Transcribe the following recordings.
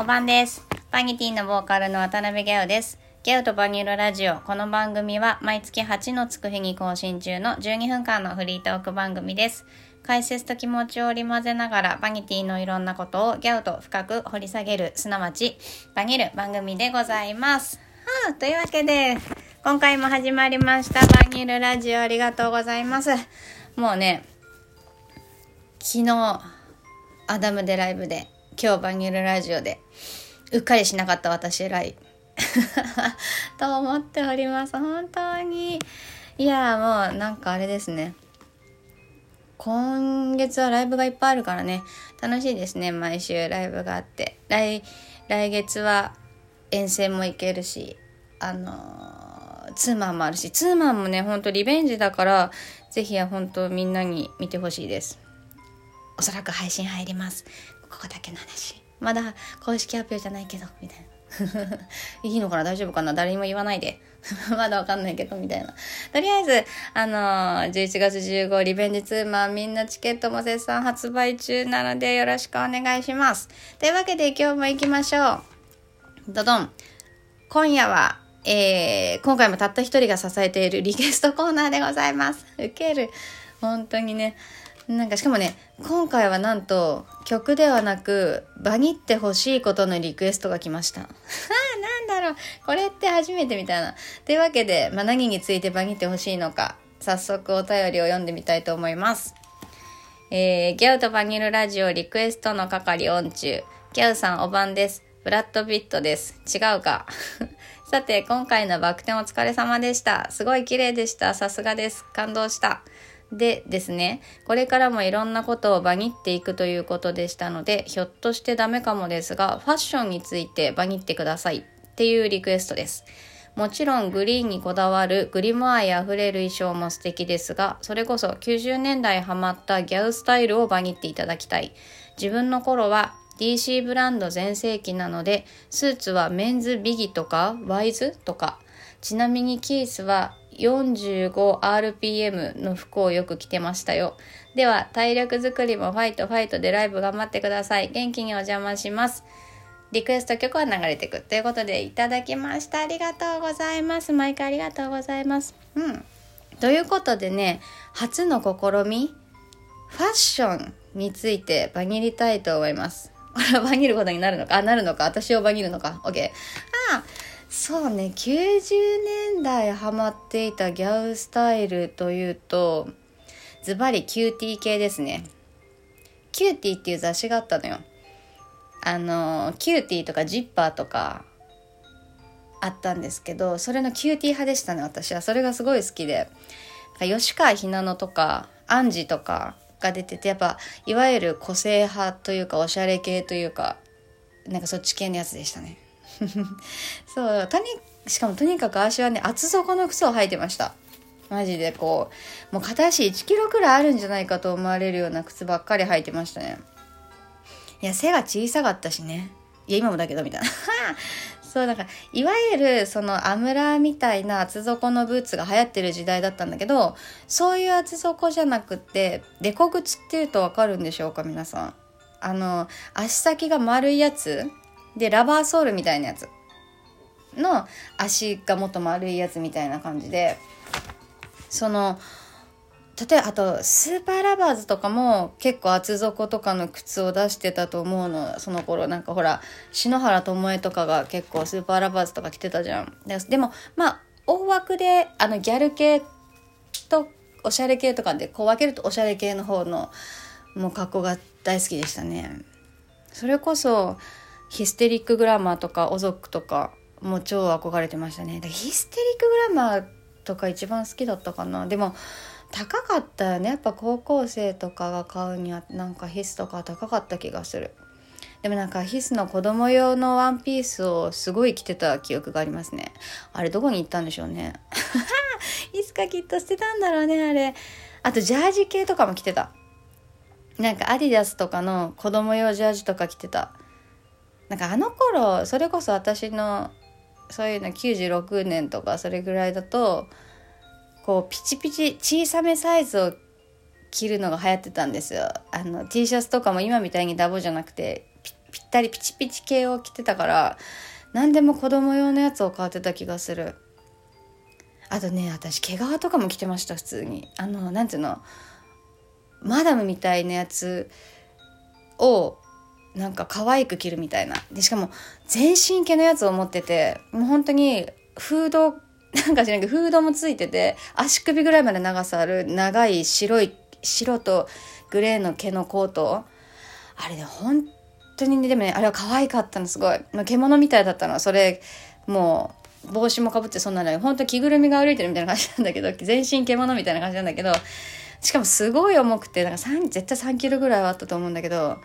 おばんです。バニティのボーカルの渡辺ゲオです。ゲオとバニールラジオ。この番組は毎月8のつく日に更新中の12分間のフリートーク番組です。解説と気持ちを織り交ぜながらバニティのいろんなことをギャオと深く掘り下げる、すなわちバニール番組でございます。はあ、というわけで、今回も始まりましたバニールラジオありがとうございます。もうね、昨日、アダムでライブで、今日バニルラジオで、うっかりしなかった私偉い。と思っております。本当に。いや、もうなんかあれですね。今月はライブがいっぱいあるからね、楽しいですね。毎週ライブがあって。来、来月は遠征も行けるし、あのーツーマンもあるし、ツーマンもね、ほんとリベンジだから、ぜひ本当みんなに見てほしいです。おそらく配信入ります。ここだけの話。まだ公式発表じゃないけど、みたいな。いいのかな？大丈夫かな？誰にも言わないで。まだわかんないけど、みたいな。とりあえず、あのー11月15リベンジツーマンみんなチケットも絶賛発売中なのでよろしくお願いします。というわけで今日も行きましょう。ドドン。今夜は、えー、今回もたった一人が支えているリクエストコーナーでございます。ウケる。本当にね。なんかしかもね、今回はなんと曲ではなく、バニってほしいことのリクエストが来ました。ああ、なんだろう。これって初めてみたいな。というわけで、まあ、何についてバニってほしいのか、早速お便りを読んでみたいと思います。えー、ギャウとバニルラジオリクエストの係オン中。ギャウさんお晩です。ブラッド・ピットです。違うか。さて、今回のバク転お疲れ様でした。すごい綺麗でした。さすがです。感動した。でですね、これからもいろんなことをバニっていくということでしたので、ひょっとしてダメかもですが、ファッションについてバニってくださいっていうリクエストです。もちろんグリーンにこだわるグリモアイあふれる衣装も素敵ですが、それこそ90年代ハマったギャウスタイルをバニっていただきたい。自分の頃は DC ブランド全盛期なので、スーツはメンズビギとかワイズとか、ちなみにキースは 45rpm の服をよく着てましたよ。では、体力作りもファイトファイトでライブ頑張ってください。元気にお邪魔します。リクエスト曲は流れてくということでいただきました。ありがとうございます。毎回ありがとうございます。うん。ということでね、初の試み、ファッションについてバニりたいと思います。これはバニることになるのか？あ、なるのか？私をバニるのか ?OK。ああそうね、90年代ハマっていたギャウスタイルというと、ズバリ CUTiE 系ですね。 CUTiE っていう雑誌があったのよ。あの、 CUTiE とか Zipper とかあったんですけど、それの CUTiE 派でしたね、私は。それがすごい好きで。吉川ひなのとか、アンジとかが出てて、やっぱ、いわゆる個性派というか、おしゃれ系というか、なんかそっち系のやつでしたね。そう、とに、しかもとにかく足はね、厚底の靴を履いてました。マジでこう、もう片足1キロくらいあるんじゃないかと思われるような靴ばっかり履いてましたね。いや、背が小さかったしね。いや、今もだけど、みたいな。そう、なんか、いわゆる、その、アムラーみたいな厚底のブーツが流行ってる時代だったんだけど、そういう厚底じゃなくって、デコ靴っていうとわかるんでしょうか、皆さん。あの、足先が丸いやつで、ラバーソールみたいなやつ。の足がもっと丸いやつみたいな感じで、その、例えばあとスーパーラバーズとかも結構厚底とかの靴を出してたと思うの。その頃なんかほら篠原ともえとかが結構スーパーラバーズとか着てたじゃん。ででもまあ大枠であのギャル系とおしゃれ系とかでこう分けるとおしゃれ系の方のもう格好が大好きでしたね。それこそヒステリックグラマーとかオゾックとかもう超憧れてましたね。ヒステリックグラマーとか一番好きだったかな。でも高かったよね。やっぱ高校生とかが買うにはなんかヒスとか高かった気がする。でもなんかヒスの子供用のワンピースをすごい着てた記憶がありますね。あれどこに行ったんでしょうね。いつかきっと捨てたんだろうねあれ。あとジャージ系とかも着てた。なんかアディダスとかの子供用ジャージとか着てた。なんかあの頃それこそ私のそういうの96年とかそれぐらいだとこうピチピチ小さめサイズを着るのが流行ってたんですよ。あの T シャツとかも今みたいにダボじゃなくてぴったりピチピチ系を着てたから何でも子供用のやつを買ってた気がする。あとね私毛皮とかも着てました普通に。あのなんていうのマダムみたいなやつをなんか可愛く着るみたいな。でしかも全身毛のやつを持っててもう本当にフード なんか知らんけどフードもついてて足首ぐらいまで長さある長い白い白とグレーの毛のコート。あれね本当にねでもねあれは可愛かったのすごい、獣みたいだったのそれもう帽子もかぶってそんなの本当着ぐるみが歩いてるみたいな感じなんだけど 全身獣みたいな感じなんだけどしかもすごい重くてなんか3絶対3キロぐらいはあったと思うんだけど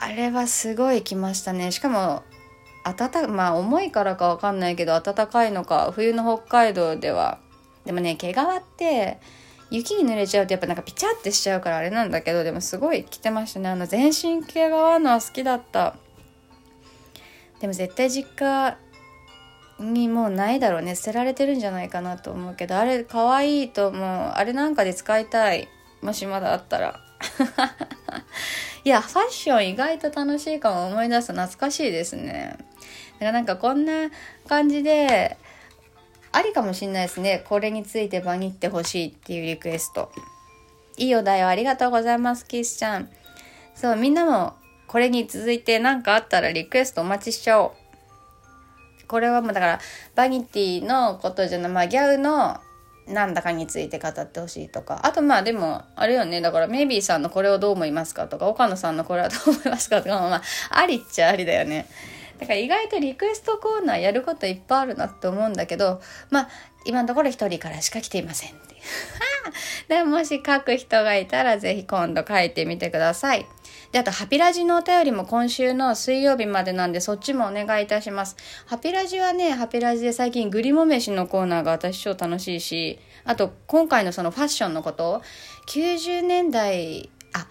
あれはすごい来ましたね。しかも暖まあ重いからかわかんないけど暖かいのか冬の北海道では。でもね毛皮って雪に濡れちゃうとやっぱなんかピチャってしちゃうからあれなんだけどでもすごい着てましたね。あの全身毛皮のは好きだった。でも絶対実家にもうないだろうね。捨てられてるんじゃないかなと思うけどあれ可愛いと思う。あれなんかで使いたい。もしまだあったら。いやファッション意外と楽しいかも思い出すと懐かしいですね。だからなんかこんな感じでありかもしんないですね。これについてバニってほしいっていうリクエスト。いいお題をありがとうございますキスちゃん。そうみんなもこれに続いて何かあったらリクエストお待ちしちゃおう。これはもうだからバニティのことじゃないまあギャウのなんだかについて語ってほしいとか。あとまあでもあれよね。だからメイビーさんのこれをどう思いますかとか岡野さんのこれはどう思いますかとかまあありっちゃありだよね。だから意外とリクエストコーナーやることいっぱいあるなって思うんだけどまあ今のところ一人からしか来ていませんっていう。でももし書く人がいたらぜひ今度書いてみてください。で、あと、ハピラジのお便りも今週の水曜日までなんで、そっちもお願いいたします。ハピラジはね、ハピラジで最近グリモ飯のコーナーが私超楽しいし、あと、今回のそのファッションのこと、90年代、あ、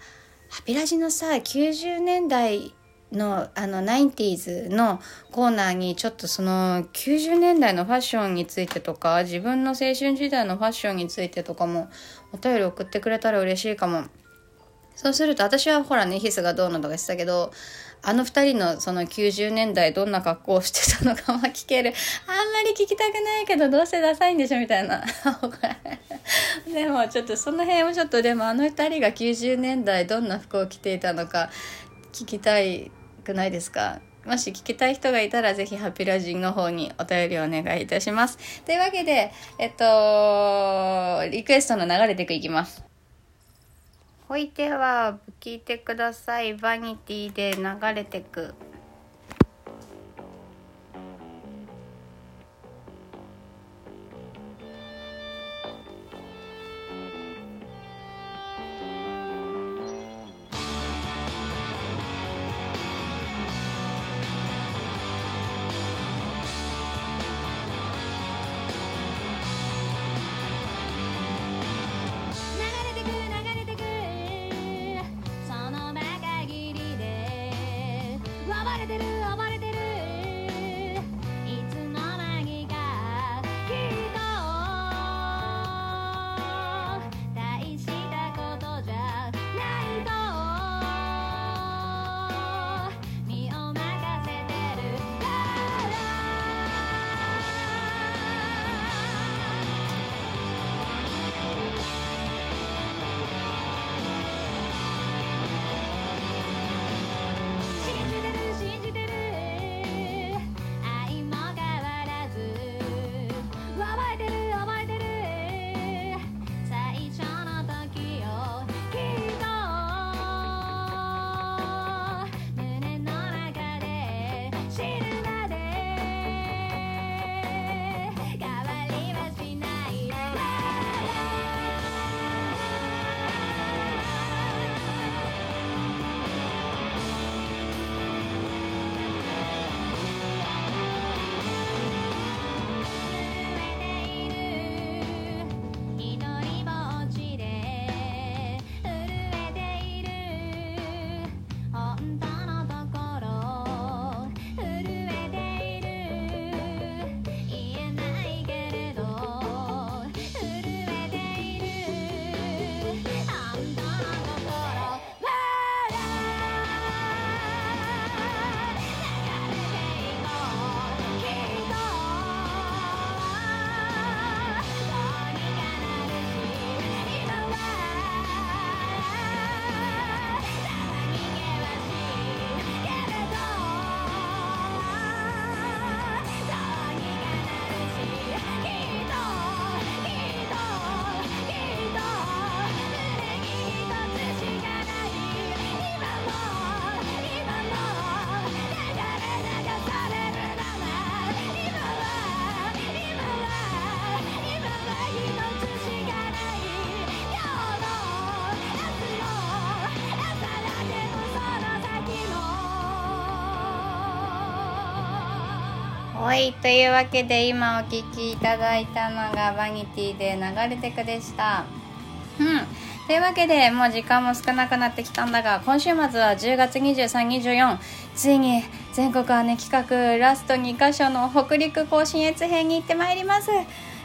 ハピラジのさ、90年代のあの 90s のコーナーにちょっとその90年代のファッションについてとか自分の青春時代のファッションについてとかもお便り送ってくれたら嬉しいかも。そうすると私はほらねヒスがどうのとか言ってたけどあの二人のその90年代どんな格好をしてたのかは聞けるあんまり聞きたくないけどどうせダサいんでしょみたいな でもちょっとその辺もちょっとでもあの二人が90年代どんな服を着ていたのか聞きたいくないですか？もし聞きたい人がいたら、ぜひハッピーラジンの方にお便りをお願いいたします。というわけで、えっと、リクエストの流れていくいきます。ほいては聞いてください。バニティで流れてく。はい。というわけで今お聴きいただいたのがバニティで流れてくでした。うん。というわけでもう時間も少なくなってきたんだが今週末は10月2324ついに全国姉企画ラスト2箇所の北陸甲信越編に行ってまいります。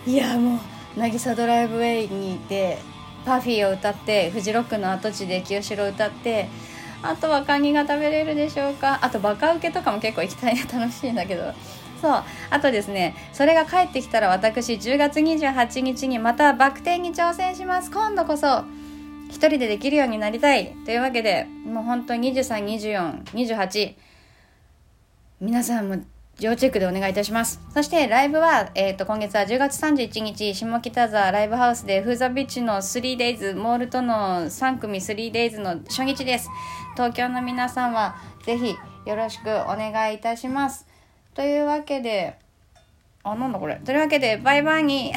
いやもう渚ドライブウェイにいてパフィーを歌ってフジロックの跡地で清志郎歌ってあとはカニが食べれるでしょうか。あとバカウケとかも結構行きたいな。楽しいんだけど。そう。あとですねそれが帰ってきたら私10月28日にまたバク転に挑戦します今度こそ一人でできるようになりたいというわけでもう本当に232428皆さんも要チェックでお願いいたします。そしてライブは、えー、と今月は10月31日下北沢ライブハウスでフーザビッチの 3days モールとの3組 3days の初日です東京の皆さんはぜひよろしくお願いいたしますというわけであなんだこれ。というわけでバイバイ。に